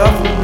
거야?